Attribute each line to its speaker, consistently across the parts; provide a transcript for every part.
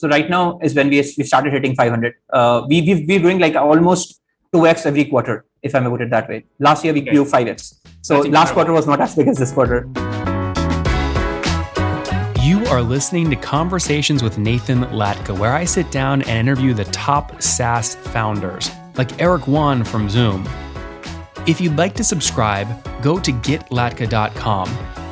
Speaker 1: so right now is when we we started hitting 500. Uh, we we we're doing like almost two x every quarter, if I may put it that way. Last year we okay. grew five x. So last quarter was not as big as this quarter.
Speaker 2: You are listening to Conversations with Nathan Latka, where I sit down and interview the top SaaS founders, like Eric Yuan from Zoom. If you'd like to subscribe, go to getlatka.com.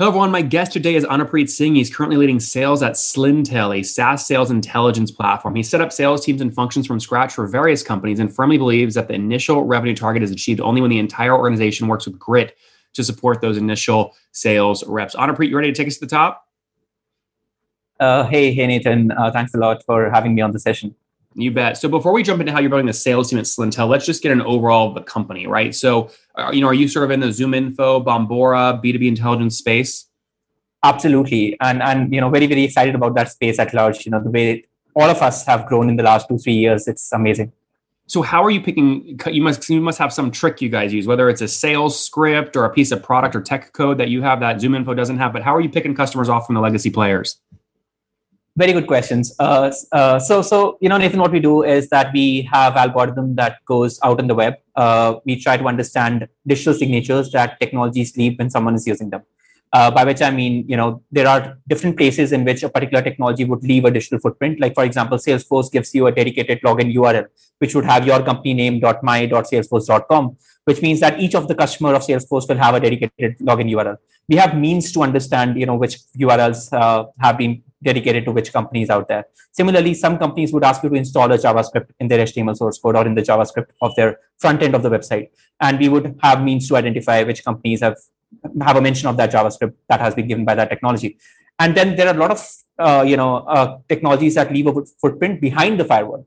Speaker 2: Hello, everyone. My guest today is Anupreet Singh. He's currently leading sales at Slintel, a SaaS sales intelligence platform. He set up sales teams and functions from scratch for various companies and firmly believes that the initial revenue target is achieved only when the entire organization works with grit to support those initial sales reps. Anupreet, you ready to take us to the top?
Speaker 1: Uh, hey, hey, Nathan. Uh, thanks a lot for having me on the session.
Speaker 2: You bet. So before we jump into how you're building the sales team at Slintel, let's just get an overall of the company, right? So, uh, you know, are you sort of in the ZoomInfo, Bombora, B2B intelligence space?
Speaker 1: Absolutely. And, and, you know, very, very excited about that space at large. You know, the way all of us have grown in the last two, three years, it's amazing.
Speaker 2: So how are you picking? You must you must have some trick you guys use, whether it's a sales script or a piece of product or tech code that you have that ZoomInfo doesn't have. But how are you picking customers off from the legacy players?
Speaker 1: Very good questions. Uh, uh, so, so you know, Nathan, what we do is that we have algorithm that goes out on the web. Uh, we try to understand digital signatures that technologies leave when someone is using them. Uh, by which I mean, you know, there are different places in which a particular technology would leave a digital footprint. Like, for example, Salesforce gives you a dedicated login URL, which would have your company name .my.salesforce.com, which means that each of the customer of Salesforce will have a dedicated login URL. We have means to understand, you know, which URLs uh, have been dedicated to which companies out there. Similarly, some companies would ask you to install a JavaScript in their HTML source code or in the JavaScript of their front end of the website. And we would have means to identify which companies have have a mention of that JavaScript that has been given by that technology. And then there are a lot of uh, you know uh, technologies that leave a footprint behind the firewall.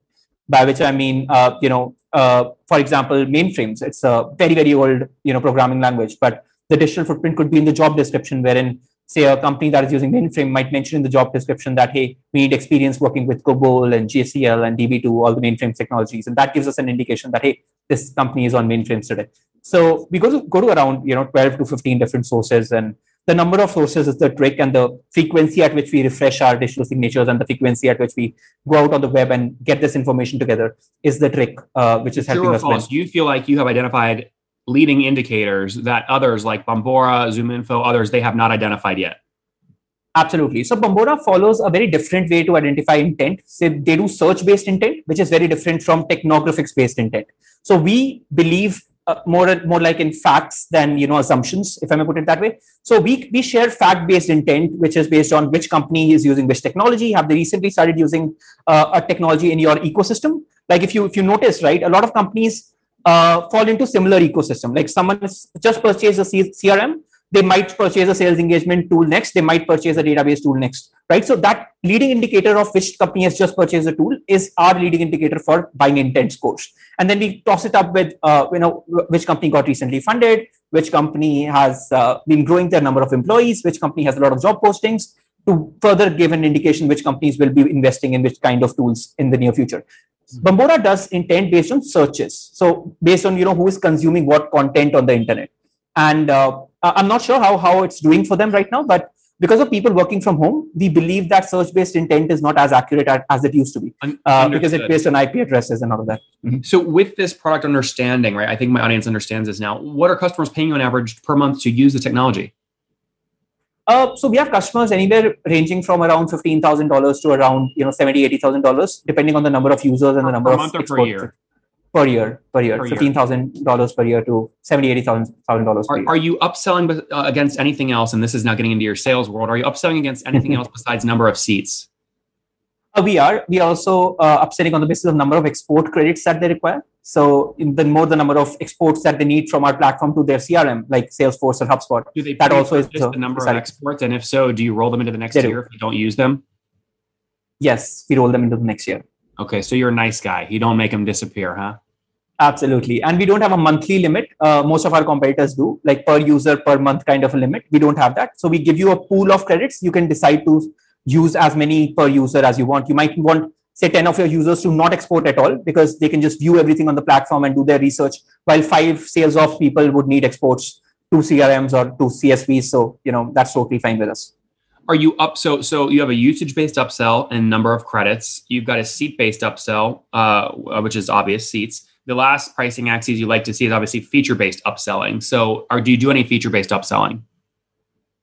Speaker 1: By which I mean, uh, you know, uh, for example, mainframes. It's a very very old you know programming language, but the digital footprint could be in the job description, wherein say a company that is using mainframe might mention in the job description that hey we need experience working with COBOL and JCL and DB2 all the mainframe technologies. And that gives us an indication that hey this company is on mainframes today. So we go to go to around you know 12 to 15 different sources. And the number of sources is the trick and the frequency at which we refresh our digital signatures and the frequency at which we go out on the web and get this information together is the trick uh, which is helping us
Speaker 2: false? you feel like you have identified leading indicators that others like Bombora, ZoomInfo, others, they have not identified yet?
Speaker 1: Absolutely. So Bombora follows a very different way to identify intent. So they do search-based intent, which is very different from technographics-based intent. So we believe uh, more more like in facts than you know assumptions, if I may put it that way. So we we share fact-based intent, which is based on which company is using which technology. Have they recently started using uh, a technology in your ecosystem? Like if you if you notice, right, a lot of companies uh, fall into similar ecosystem. Like someone just purchased a CRM, they might purchase a sales engagement tool next. They might purchase a database tool next, right? So that leading indicator of which company has just purchased a tool is our leading indicator for buying intent scores. And then we toss it up with, uh, you know, which company got recently funded, which company has uh, been growing their number of employees, which company has a lot of job postings to further give an indication which companies will be investing in which kind of tools in the near future. Bombora does intent based on searches. So based on you know who is consuming what content on the internet. And uh, I'm not sure how how it's doing for them right now, but because of people working from home, we believe that search-based intent is not as accurate as it used to be uh, because it's based on IP addresses and all of that.
Speaker 2: Mm-hmm. So, with this product understanding, right? I think my audience understands this now. What are customers paying you on average per month to use the technology?
Speaker 1: Uh, so we have customers anywhere ranging from around fifteen thousand dollars to around you know seventy eighty thousand dollars, depending on the number of users and the number
Speaker 2: per of month per year.
Speaker 1: Per year, per year, fifteen thousand dollars per year to seventy eighty thousand dollars.
Speaker 2: Are, are you upselling uh, against anything else? And this is now getting into your sales world. Are you upselling against anything else besides number of seats?
Speaker 1: Uh, we are. We are also uh, upselling on the basis of number of export credits that they require. So the more the number of exports that they need from our platform to their CRM, like Salesforce or HubSpot,
Speaker 2: do they that also is the, number of exports. And if so, do you roll them into the next they year do. if you don't use them?
Speaker 1: Yes, we roll them into the next year.
Speaker 2: Okay, so you're a nice guy. You don't make them disappear, huh?
Speaker 1: Absolutely. And we don't have a monthly limit. Uh, most of our competitors do, like per user per month kind of a limit. We don't have that. So we give you a pool of credits. You can decide to use as many per user as you want. You might want, say, 10 of your users to not export at all because they can just view everything on the platform and do their research, while five sales of people would need exports to CRMs or to CSVs. So, you know, that's totally fine with us
Speaker 2: are you up so so you have a usage based upsell and number of credits you've got a seat based upsell uh, which is obvious seats the last pricing axis you like to see is obviously feature based upselling. So, are do you do any feature based upselling?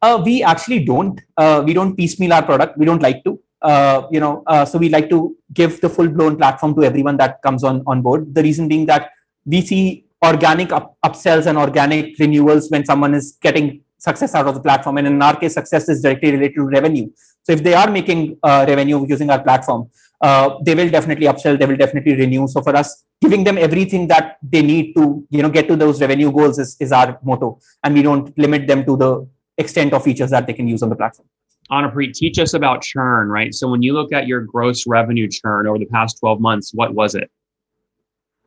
Speaker 1: Uh, we actually don't. Uh, we don't piecemeal our product. We don't like to. Uh, you know, uh, so we like to give the full blown platform to everyone that comes on on board. The reason being that we see organic up- upsells and organic renewals when someone is getting success out of the platform. And in our case, success is directly related to revenue. So if they are making uh, revenue using our platform, uh, they will definitely upsell. They will definitely renew. So for us, giving them everything that they need to you know get to those revenue goals is, is our motto and we don't limit them to the extent of features that they can use on the platform
Speaker 2: Anupreet, teach us about churn, right? So when you look at your gross revenue churn over the past 12 months, what was it?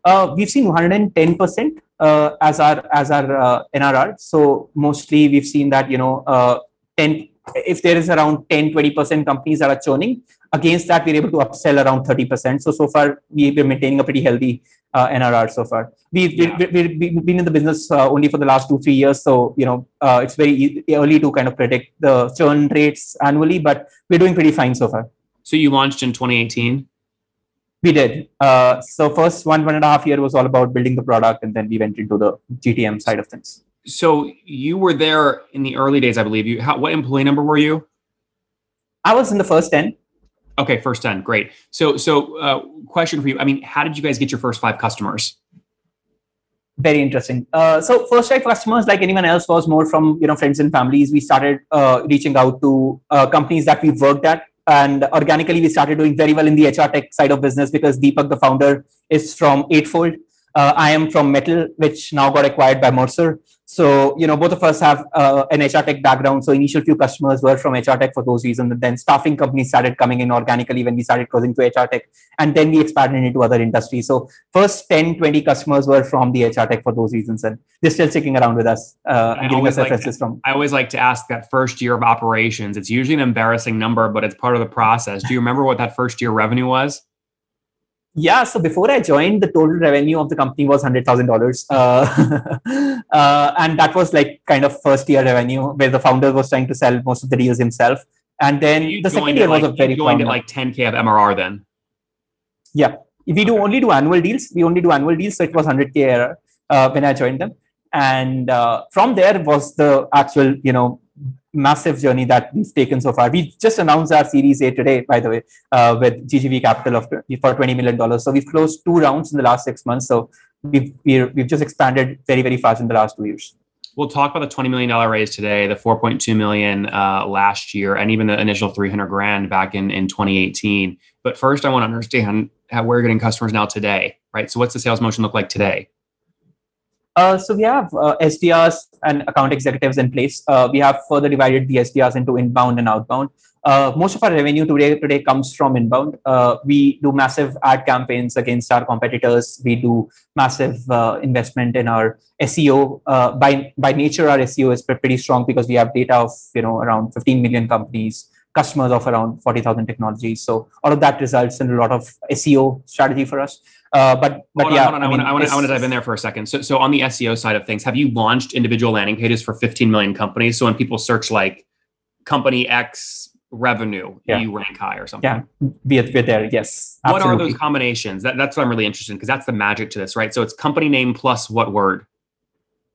Speaker 1: Uh, we've seen 110% uh, as our as our uh, NRR. So mostly we've seen that you know uh, 10 if there is around 10 20% companies that are churning, Against that, we're able to upsell around 30%. So, so far, we've been maintaining a pretty healthy uh, NRR so far. We've, yeah. we, have we, been in the business uh, only for the last two, three years. So, you know, uh, it's very early to kind of predict the churn rates annually, but we're doing pretty fine so far.
Speaker 2: So you launched in 2018?
Speaker 1: We did. Uh, so first one, one and a half year was all about building the product. And then we went into the GTM side of things.
Speaker 2: So you were there in the early days, I believe. You, how, what employee number were you?
Speaker 1: I was in the first 10.
Speaker 2: Okay, first 10. Great. So, so uh, question for you. I mean, how did you guys get your first five customers?
Speaker 1: Very interesting. Uh, so first five customers, like anyone else, was more from you know friends and families. We started uh, reaching out to uh, companies that we worked at, and organically we started doing very well in the HR tech side of business because Deepak, the founder, is from Eightfold. Uh, I am from Mettl, which now got acquired by Mercer. So, you know, both of us have uh, an HR tech background. So, initial few customers were from HR tech for those reasons. And then staffing companies started coming in organically when we started closing to HR tech. And then we expanded into other industries. So, first 10, 20 customers were from the HR tech for those reasons. And they're still sticking around with us uh, and giving us references like from.
Speaker 2: I always like to ask that first year of operations. It's usually an embarrassing number, but it's part of the process. Do you remember what that first year revenue was?
Speaker 1: Yeah, so before I joined, the total revenue of the company was hundred thousand uh, dollars, uh, and that was like kind of first year revenue where the founder was trying to sell most of the deals himself. And then
Speaker 2: you
Speaker 1: the second year
Speaker 2: like,
Speaker 1: was a very
Speaker 2: you joined at like ten k of MRR then.
Speaker 1: Yeah, if we do only do annual deals. We only do annual deals, so it was hundred k uh, when I joined them, and uh, from there was the actual you know massive journey that we've taken so far. We just announced our Series A today, by the way, uh, with GGV Capital of for twenty million dollars. So we've closed two rounds in the last six months. So we've we have just expanded very very fast in the last two years.
Speaker 2: We'll talk about the twenty million dollar raise today, the four point two million uh, last year, and even the initial three hundred grand back in in twenty eighteen. But first, I want to understand how we're getting customers now today, right? So what's the sales motion look like today?
Speaker 1: Uh, so we have uh, SDRs and account executives in place. Uh, we have further divided the SDRs into inbound and outbound. Uh, most of our revenue today today comes from inbound. Uh, we do massive ad campaigns against our competitors. We do massive uh, investment in our SEO. by by nature, our SEO is pretty strong because we have data of you know around 15 million companies customers of around 40,000 technologies. So all of that results in a lot of SEO strategy for us. Uh, but but hold yeah,
Speaker 2: on, I, mean, I want to dive in there for a second. So so on the SEO side of things, have you launched individual landing pages for 15 million companies? So when people search like company X revenue, yeah. you rank high or something.
Speaker 1: Yeah, we're, we're there. Yes.
Speaker 2: Absolutely. What are those combinations? That, that's what I'm really interested in because that's the magic to this, right? So it's company name plus what word?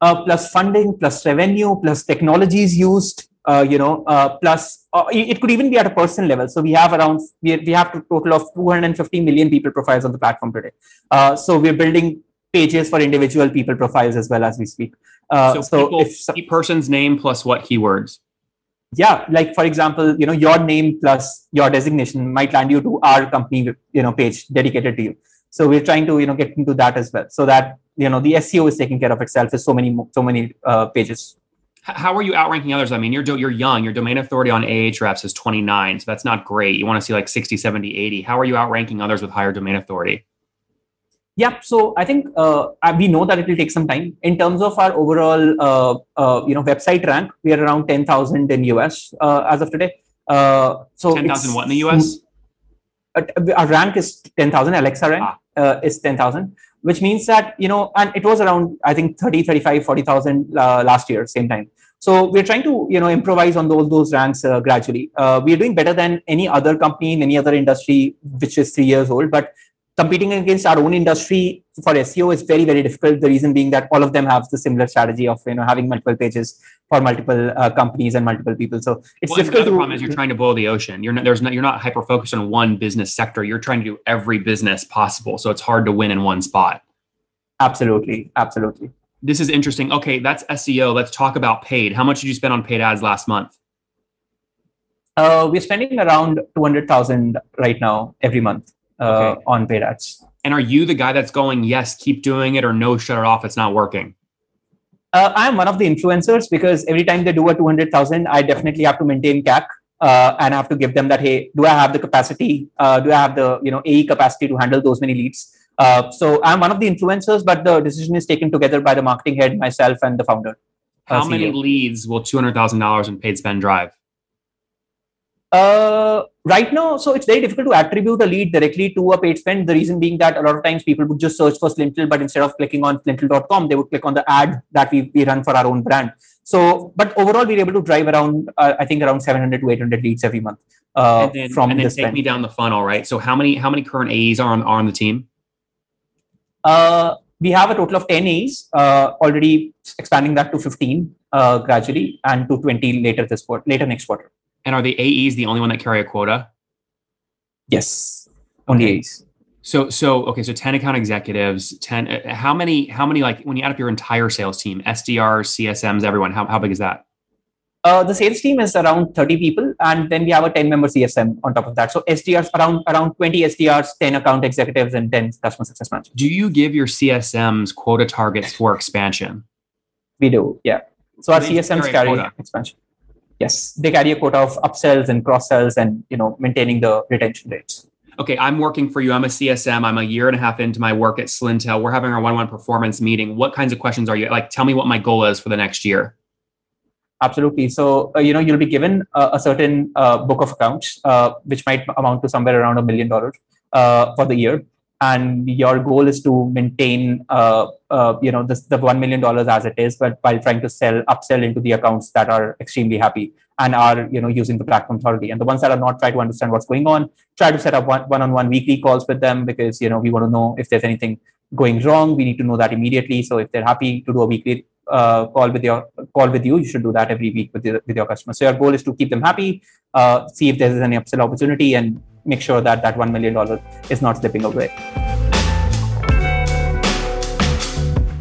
Speaker 1: Uh, plus funding, plus revenue, plus technologies used, uh, you know, uh, plus uh, it could even be at a person level. So we have around we, we have a total of 250 million people profiles on the platform today. Uh, so we're building pages for individual people profiles as well as we speak.
Speaker 2: Uh, so, so people, if person's name plus what keywords?
Speaker 1: Yeah, like for example, you know, your name plus your designation might land you to our company, you know, page dedicated to you. So we're trying to you know get into that as well, so that you know the SEO is taking care of itself. Is so many so many pages
Speaker 2: how are you outranking others? I mean, you're you're young. Your domain authority on Ahrefs is 29, so that's not great. You want to see like 60, 70, 80. How are you outranking others with higher domain authority?
Speaker 1: Yeah, so I think uh, we know that it will take some time. In terms of our overall, uh, uh, you know, website rank, we are around ten thousand in US uh, as of today. Uh, so
Speaker 2: ten thousand what in the US?
Speaker 1: Uh, our rank is ten thousand. Alexa rank ah. is ten thousand, which means that you know, and it was around I think 30, 35, 40,000 uh, last year, same time. So we're trying to you know improvise on those those ranks uh, gradually. Uh, we are doing better than any other company in any other industry which is three years old, but competing against our own industry for SEO is very, very difficult. The reason being that all of them have the similar strategy of you know having multiple pages for multiple uh, companies and multiple people. So it's well, difficult.
Speaker 2: The
Speaker 1: to,
Speaker 2: problem is you're trying to boil the ocean. You're not there's not you're not hyper focused on one business sector. You're trying to do every business possible. So it's hard to win in one spot.
Speaker 1: Absolutely, absolutely.
Speaker 2: This is interesting. Okay, that's SEO. Let's talk about paid. How much did you spend on paid ads last month?
Speaker 1: Uh, we're spending around two hundred thousand right now every month uh, okay. on paid ads.
Speaker 2: And are you the guy that's going, yes, keep doing it, or no, shut it off, it's not working?
Speaker 1: Uh, I'm one of the influencers because every time they do a 200,000, I definitely have to maintain CAC uh, and I have to give them that, hey, do I have the capacity? Uh, do I have the you know AE capacity to handle those many leads? Uh, so I'm one of the influencers, but the decision is taken together by the marketing head, myself, and the founder.
Speaker 2: Uh, How many leads will $200,000 in paid spend drive?
Speaker 1: Uh, right now, so it's very difficult to attribute a lead directly to a paid spend. The reason being that a lot of times people would just search for Slintel, but instead of clicking on slintel.com, they would click on the ad that we, we run for our own brand. So, but overall, we're able to drive around, uh, I think, around 700 to 800 leads every month.
Speaker 2: Uh, and then, from and then take spend. me down the funnel, right? So, how many how many current AEs are on are on the team?
Speaker 1: Uh, we have a total of 10 AEs, uh, already expanding that to 15 uh, gradually, and to 20 later this quarter, later next quarter.
Speaker 2: And are the AEs the only one that carry a quota?
Speaker 1: Yes, only okay. AEs.
Speaker 2: So so okay, so 10 account executives, 10 uh, how many how many like when you add up your entire sales team, SDRs, CSMs, everyone, how how big is that?
Speaker 1: Uh, the sales team is around 30 people and then we have a 10 member CSM on top of that. So SDRs around around 20 SDRs, 10 account executives and 10 customer success managers.
Speaker 2: Do you give your CSMs quota targets for expansion?
Speaker 1: We do, yeah. So our CSMs carry expansion yes, they carry a quota of upsells and cross sells and you know maintaining the retention rates.
Speaker 2: Okay, I'm working for you. I'm a CSM. I'm a year and a half into my work at Slintel. We're having our one-on-one performance meeting. What kinds of questions are you like? Tell me what my goal is for the next year.
Speaker 1: Absolutely. So uh, you know you'll be given a, a certain uh, book of accounts, uh, which might amount to somewhere around a million dollars uh, for the year and your goal is to maintain uh, uh, you know this, the one million dollars as it is but while trying to sell upsell into the accounts that are extremely happy and are you know using the platform thoroughly. And the ones that are not try to understand what's going on. Try to set up one, one-on-one weekly calls with them because you know we want to know if there's anything going wrong. We need to know that immediately. So if they're happy to do a weekly uh, call with your call with you you should do that every week with, your with your customers so your goal is to keep them happy uh, see if there's any upsell opportunity and make sure that that $1 million is not slipping away.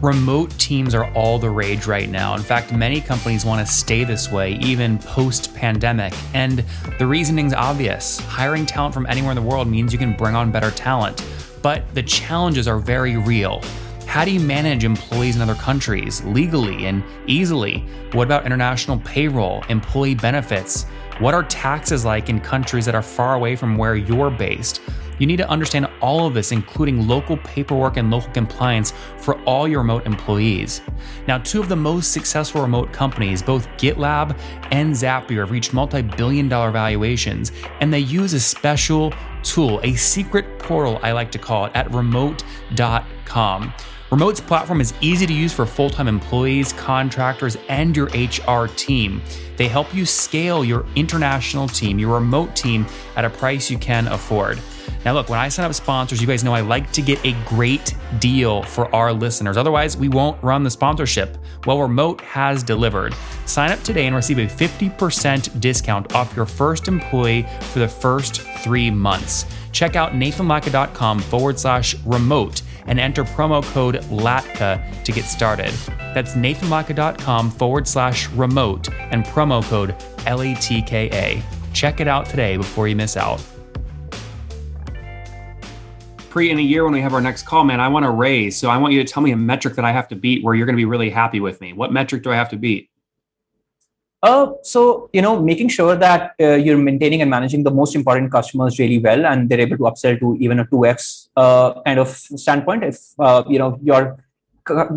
Speaker 2: Remote teams are all the rage right now. In fact, many companies want to stay this way even post pandemic. And the reasoning's obvious hiring talent from anywhere in the world means you can bring on better talent. But the challenges are very real. How do you manage employees in other countries legally and easily? What about international payroll, employee benefits? What are taxes like in countries that are far away from where you're based? You need to understand all of this, including local paperwork and local compliance for all your remote employees. Now, two of the most successful remote companies, both GitLab and Zapier, have reached multi billion dollar valuations, and they use a special tool, a secret portal, I like to call it, at remote.com. Remote's platform is easy to use for full time employees, contractors, and your HR team. They help you scale your international team, your remote team, at a price you can afford. Now, look, when I sign up sponsors, you guys know I like to get a great deal for our listeners. Otherwise, we won't run the sponsorship. Well, Remote has delivered. Sign up today and receive a 50% discount off your first employee for the first three months. Check out nathanlatka.com forward slash remote and enter promo code LATKA to get started. That's nathanlatka.com forward slash remote and promo code LATKA. Check it out today before you miss out. Pre in a year when we have our next call, man, I want to raise. So I want you to tell me a metric that I have to beat where you're going to be really happy with me. What metric do I have to beat?
Speaker 1: Uh, so you know, making sure that uh, you're maintaining and managing the most important customers really well, and they're able to upsell to even a two x uh, kind of standpoint. If uh, you know your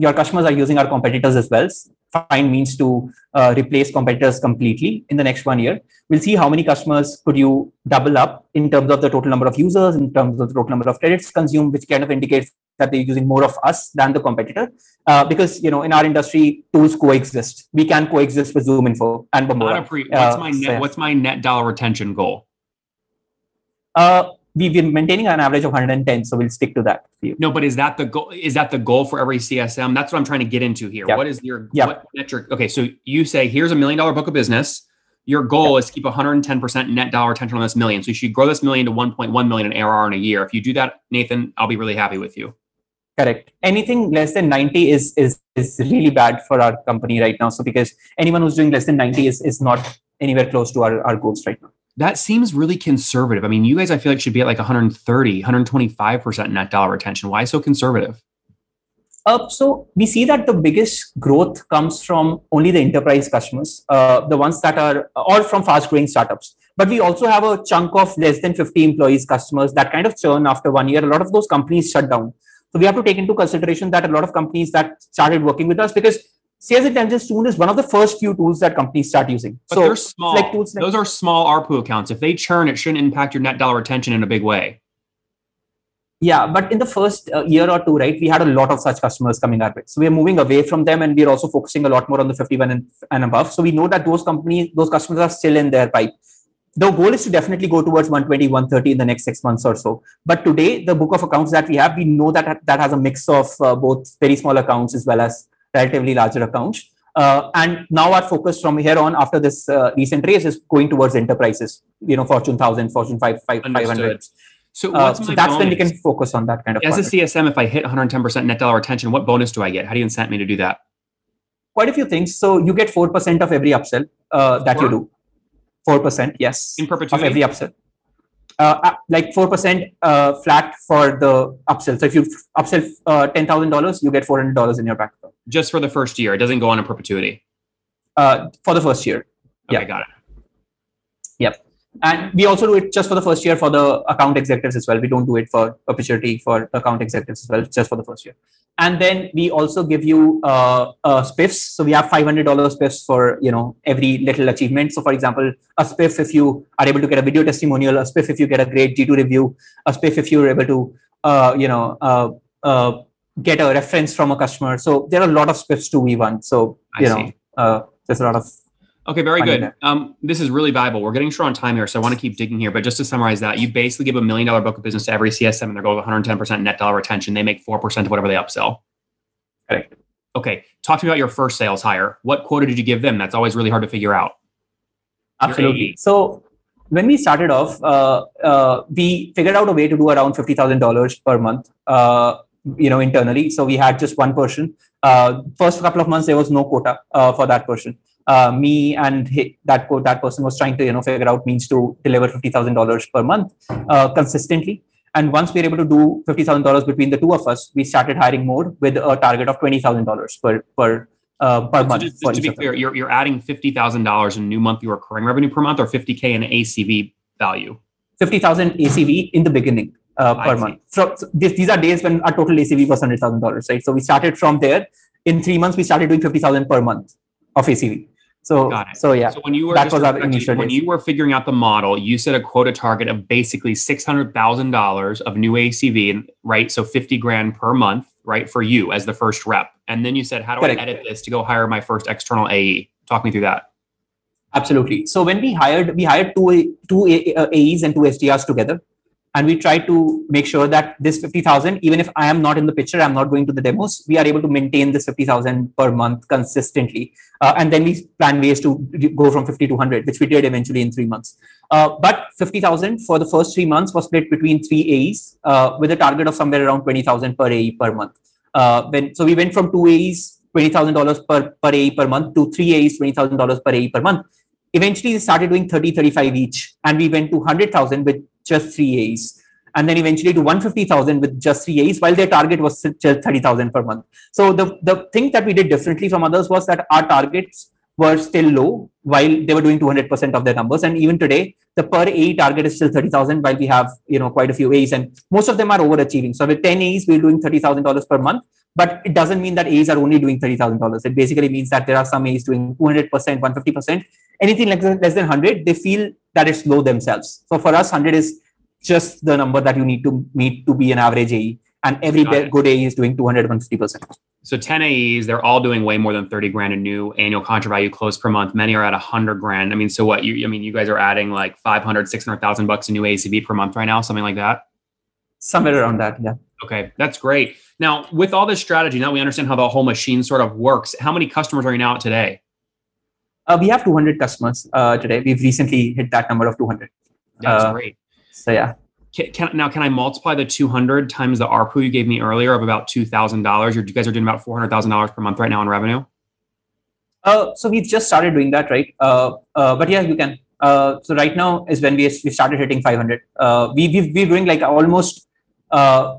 Speaker 1: your customers are using our competitors as well, find means to uh, replace competitors completely in the next one year. We'll see how many customers could you double up in terms of the total number of users, in terms of the total number of credits consumed, which kind of indicates that they're using more of us than the competitor. Uh, because you know, in our industry, tools coexist. We can coexist with ZoomInfo and Bombora.
Speaker 2: Pre- what's uh, my net? So, what's my net dollar retention goal?
Speaker 1: Uh, we've been maintaining an average of 110 so we'll stick to that
Speaker 2: no but is that the goal is that the goal for every csm that's what i'm trying to get into here yep. what is your yep. what metric okay so you say here's a million dollar book of business your goal yep. is to keep 110% net dollar retention on this million so you should grow this million to 1.1 million in arr in a year if you do that nathan i'll be really happy with you
Speaker 1: correct anything less than 90 is is is really bad for our company right now so because anyone who's doing less than 90 is is not anywhere close to our, our goals right now
Speaker 2: that seems really conservative. I mean, you guys, I feel like should be at like 130, 125% net dollar retention. Why so conservative?
Speaker 1: Uh, so we see that the biggest growth comes from only the enterprise customers, uh, the ones that are, or from fast growing startups. But we also have a chunk of less than 50 employees customers that kind of churn after one year. A lot of those companies shut down. So we have to take into consideration that a lot of companies that started working with us because Sales Intelligence Tool is one of the first few tools that companies start using.
Speaker 2: But so they're small. Like tools like, Those are small ARPU accounts. If they churn, it shouldn't impact your net dollar retention in a big way.
Speaker 1: Yeah, but in the first uh, year or two, right, we had a lot of such customers coming our way. So we're moving away from them, and we're also focusing a lot more on the 51 and, and above. So we know that those companies, those customers are still in their pipe. The goal is to definitely go towards 120, 130 in the next six months or so. But today, the book of accounts that we have, we know that that has a mix of uh, both very small accounts as well as relatively larger accounts. Uh, and now our focus from here on after this uh, recent raise is going towards enterprises, you know, Fortune 1000, Fortune 5, 5 500. So, uh, so that's bonus? when we can focus on that kind of.
Speaker 2: As a CSM, if I hit 110% net dollar retention, what bonus do I get? How do you incent me to do that?
Speaker 1: Quite a few things. So you get 4% of every upsell uh, that you do. 4%, yes.
Speaker 2: In perpetuity?
Speaker 1: Of every upsell. Uh, uh, like 4% uh, flat for the upsell. So if you upsell uh, $10,000, you get $400 in your back.
Speaker 2: Just for the first year. It doesn't go on in perpetuity.
Speaker 1: Uh, for the first year.
Speaker 2: Okay, yeah. got it.
Speaker 1: Yep. And we also do it just for the first year for the account executives as well. We don't do it for perpetuity for account executives as well, just for the first year. And then we also give you uh, uh, spiffs. So we have $500 spiffs for you know every little achievement. So for example, a spiff if you are able to get a video testimonial, a spiff if you get a great G2 review, a spiff if you're able to uh, you know uh, uh, get a reference from a customer. So there are a lot of spiffs to V1. So you I know uh, there's a lot of
Speaker 2: Okay, very good. Um, this is really valuable. We're getting short on time here, so I want to keep digging here. But just to summarize that, you basically give a million dollar book of business to every CSM and they're going 110% net dollar retention. They make 4% of whatever they upsell.
Speaker 1: Correct.
Speaker 2: Okay. Talk to me about your first sales hire. What quota did you give them? That's always really hard to figure out.
Speaker 1: Absolutely. So when we started off, uh, uh, we figured out a way to do around $50,000 per month. Uh, you know internally so we had just one person uh, first couple of months there was no quota uh, for that person uh, me and that that person was trying to you know figure out means to deliver fifty thousand dollars per month uh, consistently. And once we were able to do fifty thousand dollars between the two of us, we started hiring more with a target of twenty thousand dollars per per uh, per so month.
Speaker 2: Just, just to be clear, you're, you're adding fifty thousand dollars in new monthly recurring revenue per month, or fifty k in ACV value.
Speaker 1: Fifty thousand ACV in the beginning. Uh, per month. So, so this, these are days when our total ACV was hundred thousand dollars, right? So we started from there. In three months, we started doing fifty thousand per month of ACV. So, so yeah.
Speaker 2: So when you were that was our initial when you were figuring out the model, you set a quota target of basically six hundred thousand dollars of new ACV, right? So fifty grand per month, right, for you as the first rep. And then you said, how do Correct. I edit this to go hire my first external AE? Talk me through that.
Speaker 1: Absolutely. So when we hired, we hired two two AEs uh, and two SDRs together and we try to make sure that this 50000 even if i am not in the picture i'm not going to the demos we are able to maintain this 50000 per month consistently. Uh, and then we plan ways to go from 50 to 100 which we did eventually in three months. Uh, but 50000 for the first three months was split between three aes uh, with a target of somewhere around 20000 per ae per month. Uh, when so we went from two aes $20000 per, per ae per month to three aes $20000 per ae per month. Eventually we started doing 30 35 each and we went to 100000 with just three A's. And then eventually to 150,000 with just three A's, while their target was just 30,000 per month. So the, the thing that we did differently from others was that our targets were still low while they were doing 200% of their numbers. And even today, the per A target is still 30,000 while we have, you know, quite a few A's and most of them are overachieving. So with 10 A's, we're doing $30,000 per month, but it doesn't mean that A's are only doing $30,000. It basically means that there are some A's doing 200%, 150%, anything less than 100, they feel that it's low themselves. So for us, 100 is just the number that you need to meet to be an average AE and every good AE is doing 200 150%.
Speaker 2: So 10 AEs, they're all doing way more than 30 grand in new annual contract value close per month. Many are at 100 grand. I mean, so what you I mean, you guys are adding like 500, 600,000 bucks in new ACV per month right now, something like that?
Speaker 1: Somewhere around that, yeah.
Speaker 2: Okay, that's great. Now, with all this strategy, now we understand how the whole machine sort of works. How many customers are you now at today?
Speaker 1: Uh, we have 200 customers uh, today. We've recently hit that number of 200.
Speaker 2: That's uh, great.
Speaker 1: So yeah.
Speaker 2: Can, can, now can I multiply the 200 times the ARPU you gave me earlier of about $2,000? You guys are doing about $400,000 per month right now in revenue.
Speaker 1: Uh, so we've just started doing that, right? Uh, uh, but yeah, you can. Uh, so right now is when we we started hitting 500. Uh, we we we're doing like almost uh,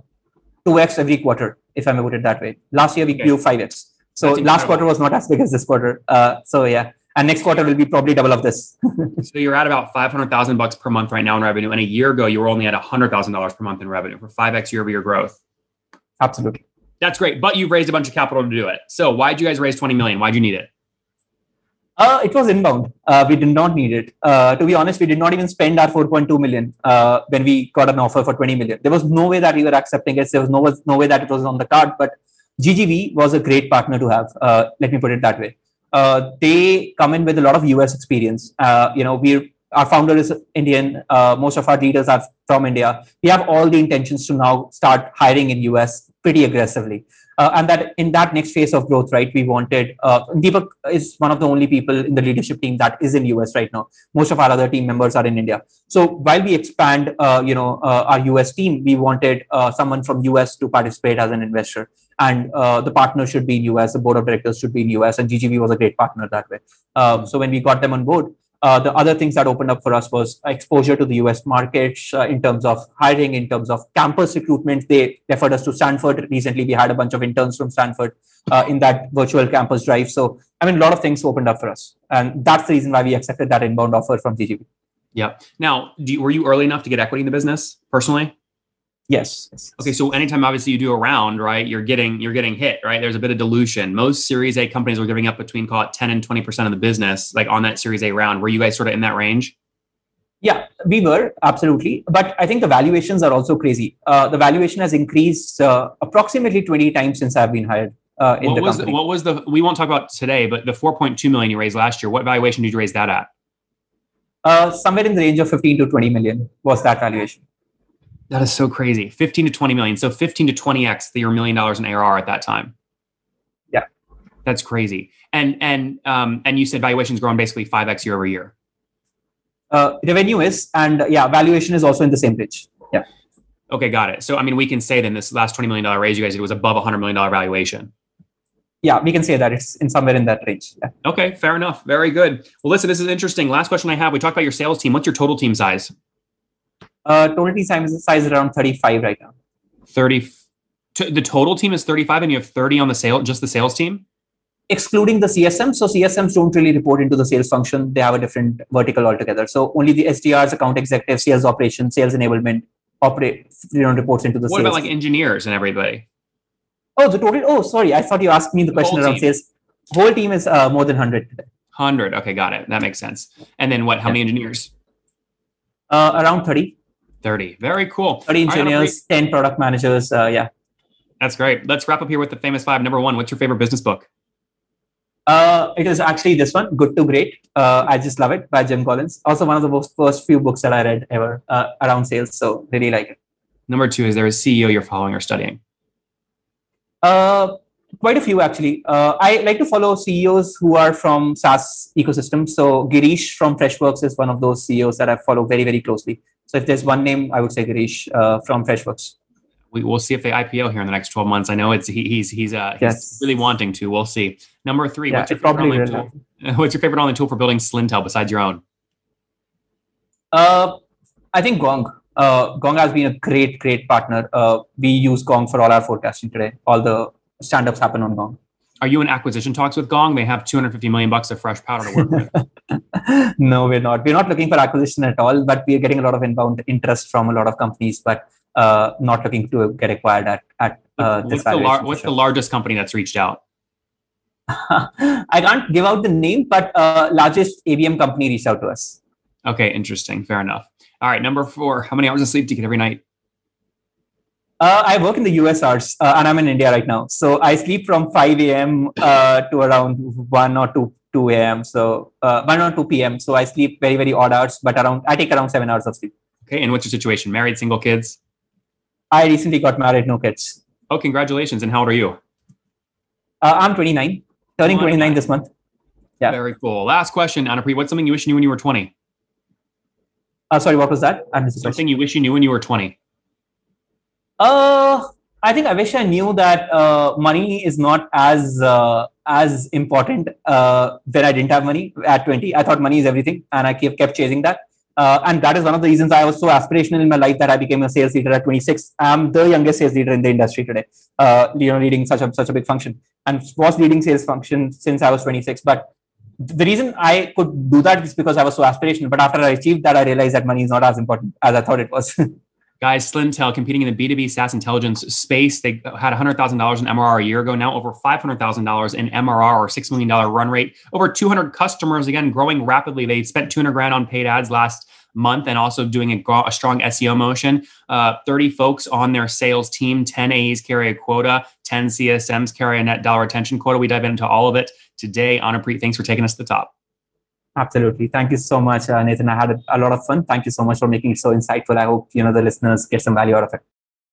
Speaker 1: two x every quarter, if I may put it that way. Last year we okay. grew five x. So last quarter was not as big as this quarter. Uh, so yeah, and next quarter will be probably double of this.
Speaker 2: so you're at about 500,000 bucks per month right now in revenue. And a year ago, you were only at $100,000 per month in revenue for 5X year over year growth.
Speaker 1: Absolutely.
Speaker 2: That's great. But you've raised a bunch of capital to do it. So why did you guys raise 20 million? Why'd you need it?
Speaker 1: Uh, it was inbound. Uh, we did not need it. Uh, to be honest, we did not even spend our 4.2 million uh, when we got an offer for 20 million. There was no way that we were accepting it. There was no, no way that it was on the card. But GGV was a great partner to have. Uh, let me put it that way uh, they come in with a lot of US experience. Uh, you know, we our founder is Indian. Uh, most of our leaders are from India. We have all the intentions to now start hiring in US pretty aggressively. Uh, and that in that next phase of growth, right, we wanted uh, Deepak is one of the only people in the leadership team that is in US right now. Most of our other team members are in India. So while we expand, uh, you know, our US team, we wanted someone from US to participate as an investor, and uh, the partner should be in US. The board of directors should be in US, and GGV was a great partner that way. Um, so when we got them on board, uh, the other things that opened up for us was exposure to the US markets uh, in terms of hiring, in terms of campus recruitment. They referred us to Stanford. Recently, we had a bunch of interns from Stanford uh, in that virtual campus drive. So, I mean, a lot of things opened up for us. And that's the reason why we accepted that inbound offer from GGV.
Speaker 2: Yeah. Now, you, were you early enough to get equity in the business personally?
Speaker 1: Yes.
Speaker 2: Okay, so anytime obviously you do a round, right, you're getting you're getting hit, right? There's a bit of dilution. Most Series A companies are giving up between call it 10 and 20% of the business, like on that Series A round. Were you guys sort of in that range?
Speaker 1: Yeah, we were absolutely, but I think the valuations are also crazy. Uh, the valuation has increased uh, approximately 20 times since I've been hired. Uh, in
Speaker 2: what
Speaker 1: the
Speaker 2: was
Speaker 1: company.
Speaker 2: The, what was the? We won't talk about today, but the 4.2 million you raised last year. What valuation did you raise that at?
Speaker 1: Uh, somewhere in the range of 15 to 20 million was that valuation.
Speaker 2: That is so crazy. 15 to 20 million. So 15 to 20x the your million dollars in ARR at that time.
Speaker 1: Yeah.
Speaker 2: That's crazy. And and um and you said valuation's grown basically 5x year over year.
Speaker 1: Uh, revenue is and yeah, valuation is also in the same range. Yeah.
Speaker 2: Okay, got it. So I mean we can say then this last 20 million dollar raise you guys did was above a 100 million dollar valuation.
Speaker 1: Yeah, we can say that it's in somewhere in that range. Yeah.
Speaker 2: Okay, fair enough. Very good. Well, listen, this is interesting. Last question I have. We talked about your sales team. What's your total team size?
Speaker 1: Uh, total team size, size is around 35 right now.
Speaker 2: 30. T- the total team is 35 and you have 30 on the sale, just the sales team?
Speaker 1: Excluding the CSM. So CSMs don't really report into the sales function. They have a different vertical altogether. So only the SDRs, account executive, sales operations, sales enablement operate, you know, reports into the
Speaker 2: what
Speaker 1: sales.
Speaker 2: What about like engineers and everybody?
Speaker 1: Oh, the total. Oh, sorry. I thought you asked me the, the question around team. sales. Whole team is uh, more than 100 today.
Speaker 2: 100. Okay, got it. That makes sense. And then what? How yeah. many engineers?
Speaker 1: Uh, around 30.
Speaker 2: 30. Very cool.
Speaker 1: 30 engineers, right, 10 product managers. Uh, yeah.
Speaker 2: That's great. Let's wrap up here with the famous five. Number one, what's your favorite business book?
Speaker 1: Uh, it is actually this one, Good to Great. Uh, I just love it by Jim Collins. Also, one of the most, first few books that I read ever uh, around sales. So, really like it.
Speaker 2: Number two, is there a CEO you're following or studying?
Speaker 1: Uh, quite a few actually. Uh, I like to follow CEOs who are from SaaS ecosystems. So Girish from Freshworks is one of those CEOs that I follow very, very closely. So if there's one name, I would say Girish uh, from Freshworks.
Speaker 2: We, will see if they IPO here in the next 12 months. I know it's he, he's he's uh, he's yes. really wanting to. We'll see. Number three, yeah, what's, your favorite online tool? what's your favorite online tool for building Slintel besides your own?
Speaker 1: Uh, I think Gong. Uh, Gong has been a great, great partner. Uh, we use Gong for all our forecasting today. All the stand-ups happen on Gong.
Speaker 2: Are you in acquisition talks with Gong? They have 250 million bucks of fresh powder to work
Speaker 1: with. no, we're not. We're not looking for acquisition at all, but we're getting a lot of inbound interest from a lot of companies, but uh, not looking to get acquired at, at uh,
Speaker 2: what's, the, lar- what's sure. the largest company that's reached out?
Speaker 1: I can't give out the name, but uh, largest ABM company reached out to us.
Speaker 2: Okay, interesting. Fair enough. All right, number four. How many hours of sleep do you get every night?
Speaker 1: Uh, I work in the US hours uh, and I'm in India right now. So I sleep from 5 a.m. Uh, to around 1 or 2, 2 a.m. So uh, 1 or 2 p.m. So I sleep very, very odd hours, but around I take around 7 hours of sleep.
Speaker 2: Okay. And what's your situation? Married, single, kids?
Speaker 1: I recently got married, no kids.
Speaker 2: Oh, congratulations. And how old are you?
Speaker 1: Uh, I'm 29, turning 29 this month.
Speaker 2: Yeah. Very cool. Last question, Anupreet. What's something you wish you knew when you were 20?
Speaker 1: Uh, sorry, what was that?
Speaker 2: Something you wish you knew when you were 20.
Speaker 1: Uh, I think I wish I knew that uh, money is not as uh, as important uh, when I didn't have money at 20. I thought money is everything, and I kept kept chasing that. Uh, and that is one of the reasons I was so aspirational in my life that I became a sales leader at 26. I'm the youngest sales leader in the industry today. Uh, you know, leading such a such a big function, and was leading sales function since I was 26. But the reason I could do that is because I was so aspirational. But after I achieved that, I realized that money is not as important as I thought it was.
Speaker 2: Guys, Slintel competing in the B2B SaaS intelligence space. They had $100,000 in MRR a year ago, now over $500,000 in MRR or $6 million run rate. Over 200 customers, again, growing rapidly. They spent 200 grand on paid ads last month and also doing a, a strong SEO motion. Uh, 30 folks on their sales team, 10 AEs carry a quota, 10 CSMs carry a net dollar retention quota. We dive into all of it today. Anupreet, thanks for taking us to the top.
Speaker 1: Absolutely. Thank you so much, uh, Nathan. I had a, a lot of fun. Thank you so much for making it so insightful. I hope you know the listeners get some value out of it.